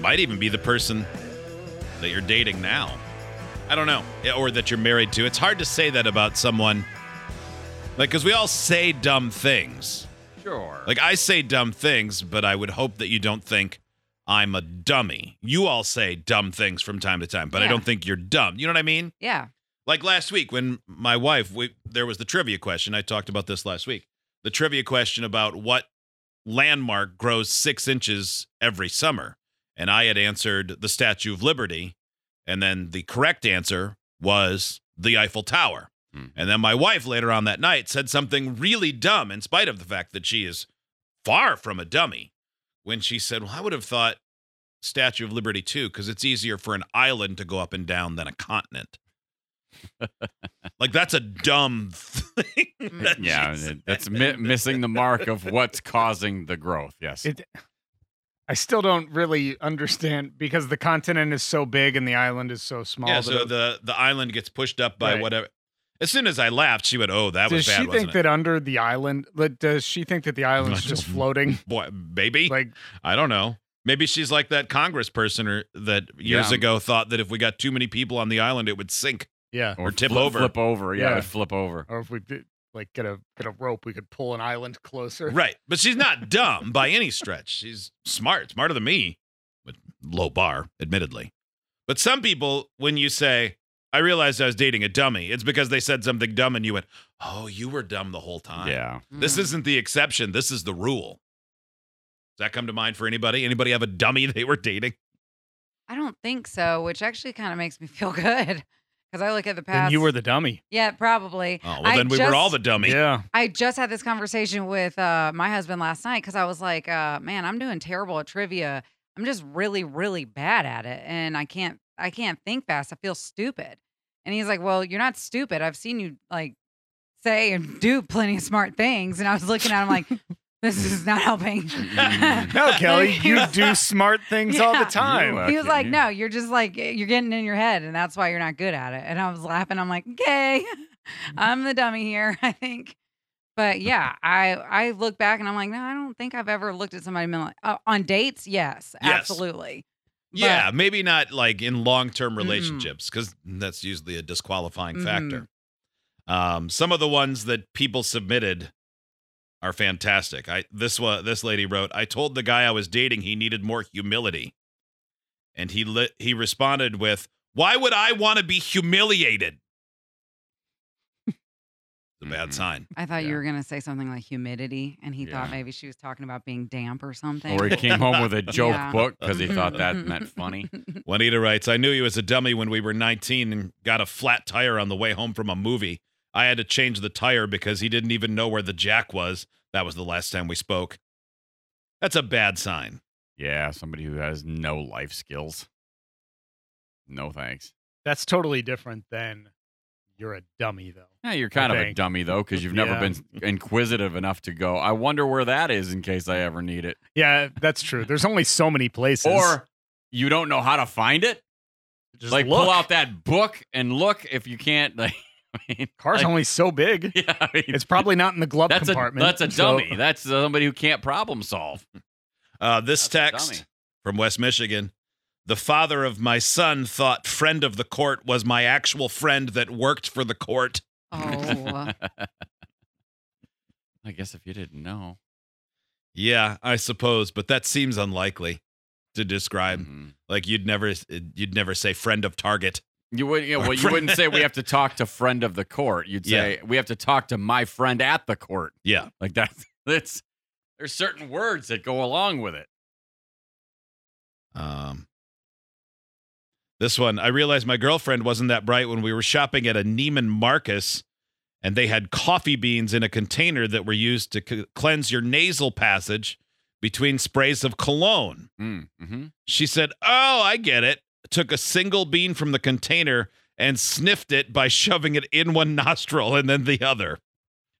Might even be the person that you're dating now. I don't know. Or that you're married to. It's hard to say that about someone. Like, because we all say dumb things. Sure. Like, I say dumb things, but I would hope that you don't think I'm a dummy. You all say dumb things from time to time, but I don't think you're dumb. You know what I mean? Yeah. Like last week when my wife, we, there was the trivia question. I talked about this last week. The trivia question about what landmark grows six inches every summer. And I had answered the Statue of Liberty. And then the correct answer was the Eiffel Tower. Hmm. And then my wife later on that night said something really dumb, in spite of the fact that she is far from a dummy, when she said, Well, I would have thought Statue of Liberty too, because it's easier for an island to go up and down than a continent. like that's a dumb thing. that yeah, it- that's mi- missing the mark of what's causing the growth. Yes. It, I still don't really understand because the continent is so big and the island is so small. Yeah, so the the island gets pushed up by Right. whatever. As soon as I laughed, she went, "Oh, that was bad." does bad." she wasn't think it? that under the island? like, Does she think that the island's just floating? Boy, baby, Like, I don't know. Maybe she's like that congressperson or that years Yeah. ago thought that if we got too many people on the island, it would sink. yeah. or tip flip, over. Flip over. Yeah, Yeah. it would flip over. Or if we did like get a get a rope, we could pull an island closer. Right. But she's not dumb by any stretch. She's smart, smarter than me, with low bar, admittedly. But some people, when you say, I realized I was dating a dummy, it's because they said something dumb and you went, Oh, you were dumb the whole time. Yeah. This mm-hmm. isn't the exception. This is the rule. Does that come to mind for anybody? Anybody have a dummy they were dating? I don't think so, which actually kind of makes me feel good because I look at the past. Then you were the dummy. Yeah, probably. Oh, well, I then we were all the dummy. Yeah. I just had this conversation with uh, my husband last night because I was like, uh, "Man, I'm doing terrible at trivia. I'm just really, really bad at it, and I can't, I can't think fast. I feel stupid." And he's like, "Well, you're not stupid. I've seen you like say and do plenty of smart things." And I was looking at him like, "This is not helping." No, Kelly, you do smart things all the time. He was like, "No, you're just like you're getting in your head, and that's why you're not good at it." And I was laughing. I'm like, "Okay, I'm the dummy here, I think." But yeah, I I look back and I'm like, no, I don't think I've ever looked at somebody and been like, uh, on dates. Yes, Yes. absolutely. Yeah, maybe not like in long term Mm-mm. relationships because that's usually a disqualifying Mhm. factor. Um, some of the ones that people submitted are fantastic. I this one this lady wrote, I told the guy I was dating he needed more humility, and he lit, he responded with, "Why would I want to be humiliated?" It's a bad Mhm. sign. I thought Yeah. you were gonna say something like humidity, and he thought maybe she was talking about being damp or something. Or he came home with a joke Yeah. book because he thought that meant funny. Juanita writes, I knew he was a dummy when we were 19 and got a flat tire on the way home from a movie. I had to change the tire because he didn't even know where the jack was. That was the last time we spoke. That's a bad sign. Yeah, somebody who has no life skills. No thanks. That's totally different than you're a dummy, though. Yeah, you're kind of a dummy though, because you've never Yeah. been inquisitive enough to go. I wonder where that is in case I ever need it, Yeah, that's true. There's only so many places. or you don't know how to find it. just like look. pull out that book and look if you can't. Like, I mean, Car's like- only so big. Yeah, I mean, It's probably not in the glove that's a compartment. that's a so- dummy. That's somebody who can't problem solve. Uh, this That's text from West Michigan. The father of my son thought friend of the court was my actual friend that worked for the court. oh, I guess if you didn't know. Yeah, I suppose, but that seems unlikely to describe. Mhm. Like you'd never you'd never say friend of target. You wouldn't. Yeah, well, you wouldn't say we have to talk to friend of the court. You'd say we have to talk to my friend at the court. Yeah. Like that's that's. There's certain words that go along with it. Um, this one, I realized my girlfriend wasn't that bright when we were shopping at a Neiman Marcus, and they had coffee beans in a container that were used to c- cleanse your nasal passage between sprays of cologne. Mm, hmm She said, Oh, I get it. Took a single bean from the container and sniffed it by shoving it in one nostril and then the other,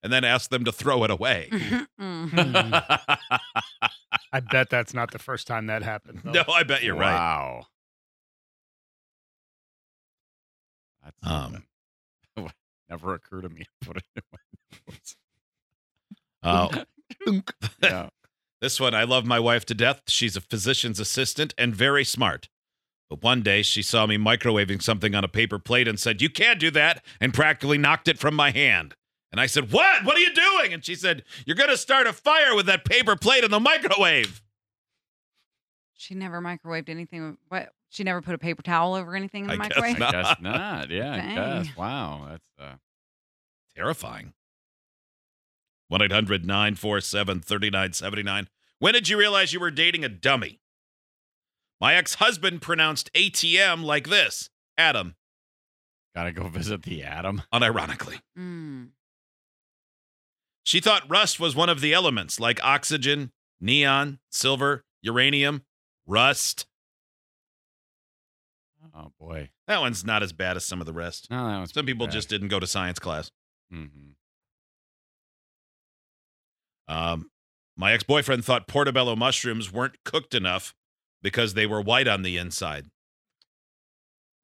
and then asked them to throw it away. Mhm. I bet that's not the first time that happened. though. No, I bet you're right. Wow. That's Um, never occurred to me to put it in my notes. Uh, Yeah. This one, I love my wife to death. She's a physician's assistant and very smart. But one day she saw me microwaving something on a paper plate and said, You can't do that, and practically knocked it from my hand. And I said, What? What are you doing? And she said, You're going to start a fire with that paper plate in the microwave. She never microwaved anything. What? She never put a paper towel over anything in the I guess microwave. not. I guess not. Yeah, I guess. Wow. That's uh Terrifying. 1 800 947 3979. When did you realize you were dating a dummy? My ex husband pronounced ATM like this Adam, gotta go visit the Atom. unironically. Mm. She thought rust was one of the elements like oxygen, neon, silver, uranium, rust. Oh boy. That one's not as bad as some of the rest. No, that was Some people just didn't go to science class. Mm-hmm. Um, my ex boyfriend thought portobello mushrooms weren't cooked enough because they were white on the inside.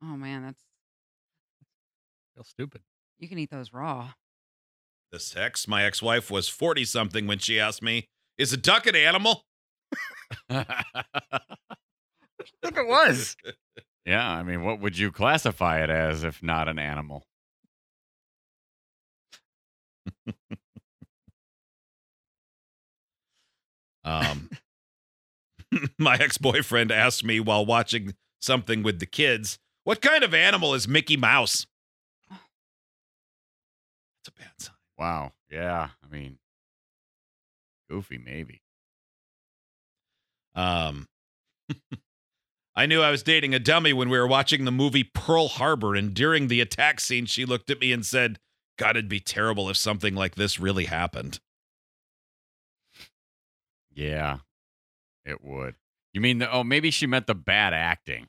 Oh man, that's Feel stupid. you can eat those raw. This sex. my ex wife, was 40 something when she asked me, Is a duck an animal? If it was. yeah, I mean, what would you classify it as if not an animal? Um, my ex boyfriend asked me while watching something with the kids, What kind of animal is Mickey Mouse? That's a bad sign. Wow. Yeah. I mean, goofy maybe. Um, I knew I was dating a dummy when we were watching the movie Pearl Harbor, and during the attack scene, she looked at me and said, God, it'd be terrible if something like this really happened. Yeah, it would. You mean the, oh maybe she meant the bad acting.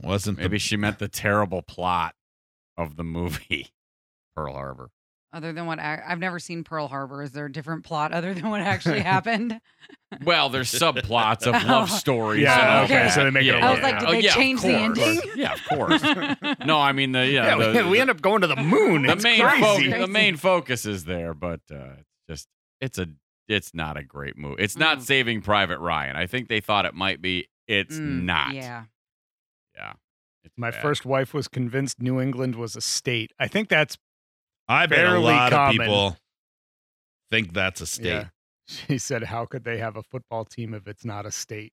Wasn't Maybe the, she meant the terrible plot of the movie Pearl Harbor. Other than what I've never seen Pearl Harbor. Is there a different plot other than what actually happened? Well, there's subplots of love stories. Yeah, and okay, all so they make it a. I was like, did Oh, they yeah, change the ending? Yeah, of course. No, I mean the yeah, Yeah, the, we, we end up going to the moon. the it's main crazy. focus, Crazy. the main focus is there, but uh, it's just it's a it's not a great move. It's not Mm. Saving Private Ryan. I think they thought it might be. It's Mm, not. Yeah. yeah. It's My bad. first wife was convinced New England was a state. I think that's I bet a lot common. of people think that's a state. yeah. She said, "How could they have a football team if it's not a state?"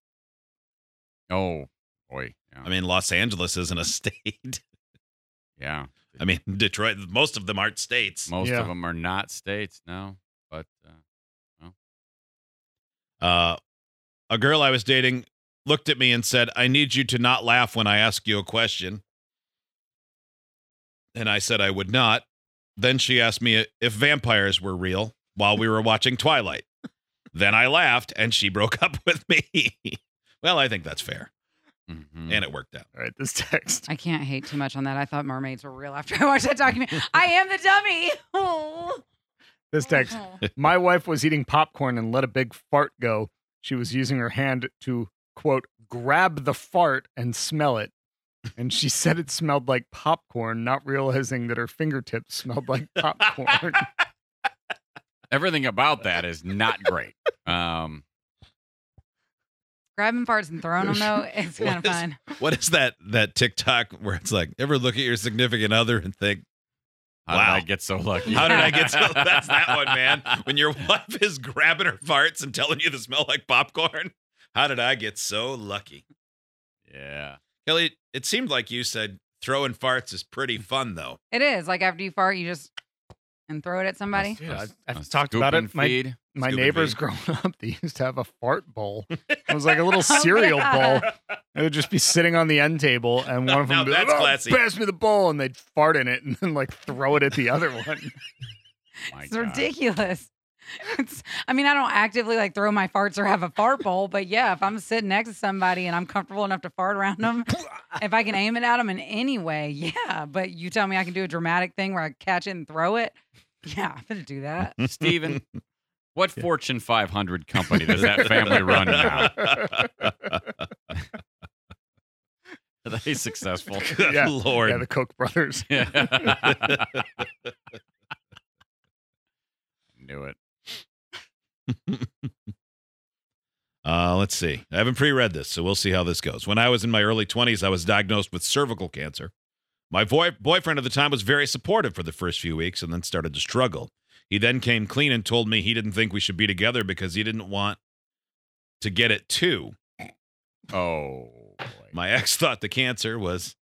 Oh boy. Yeah. I mean, Los Angeles isn't a state. yeah. I mean, Detroit, most of them aren't states. Most Yeah. of them are not states. No, but uh, Uh, a girl I was dating looked at me and said, I need you to not laugh when I ask you a question. And I said I would not. Then she asked me if vampires were real while we were watching Twilight. then I laughed and she broke up with me. well, I think that's fair. mhm. And it worked out. All right, this text. I can't hate too much on that. I thought mermaids were real after I watched that documentary. I am the dummy. Oh. This text. My wife was eating popcorn and let a big fart go. She was using her hand to quote grab the fart and smell it. And she said it smelled like popcorn, not realizing that her fingertips smelled like popcorn. everything about that is not great. Um, Grabbing farts and throwing them though, it's kind of fun. What is that that TikTok where it's like, ever look at your significant other and think, how Wow. did I get so lucky? How did I get so? That's that one, man. When your wife is grabbing her farts and telling you to smell like popcorn. How did I get so lucky? Yeah. Kelly, it seemed like you said throwing farts is pretty fun, though. It is like after you fart, you just and throw it at somebody. Yeah, I've, A I've talked about scoop and it. My, feed. My Scoop neighbors feed. growing up, they used to have a fart bowl. It was like a little oh, cereal God. bowl. It would just be sitting on the end table, and one of them Now would be like, that's "Oh, classy." pass me the bowl, and they'd fart in it, and then like throw it at the other one. My It's God. ridiculous. It's, I mean, I don't actively like throw my farts or have a fart bowl, but yeah, if I'm sitting next to somebody and I'm comfortable enough to fart around them, if I can aim it at them in any way, yeah. But you tell me I can do a dramatic thing where I catch it and throw it, yeah, I'm gonna do that. Steven, what Fortune 500 company does that family run now? Are they successful? Good Yeah. Lord. Yeah, the Koch brothers. Knew it. Uh, let's see. I haven't pre-read this, so we'll see how this goes. When I was in my early 20s, I was diagnosed with cervical cancer. My boy- boyfriend at the time was very supportive for the first few weeks and then started to struggle. He then came clean and told me he didn't think we should be together because he didn't want to get it too. Oh, boy. My ex thought the cancer was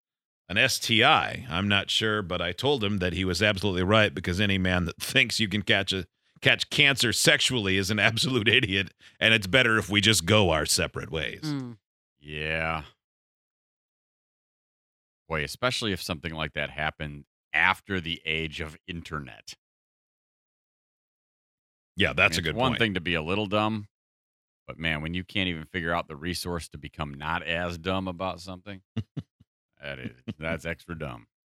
an STI. I'm not sure, but I told him that he was absolutely right because any man that thinks you can catch a catch cancer sexually is an absolute idiot, and it's better if we just go our separate ways. Mm. Yeah. Boy, especially if something like that happened after the age of internet. Yeah, that's I a mean, good it's one point. thing to be a little dumb, but man, when you can't even figure out the resource to become not as dumb about something, that is that's extra dumb.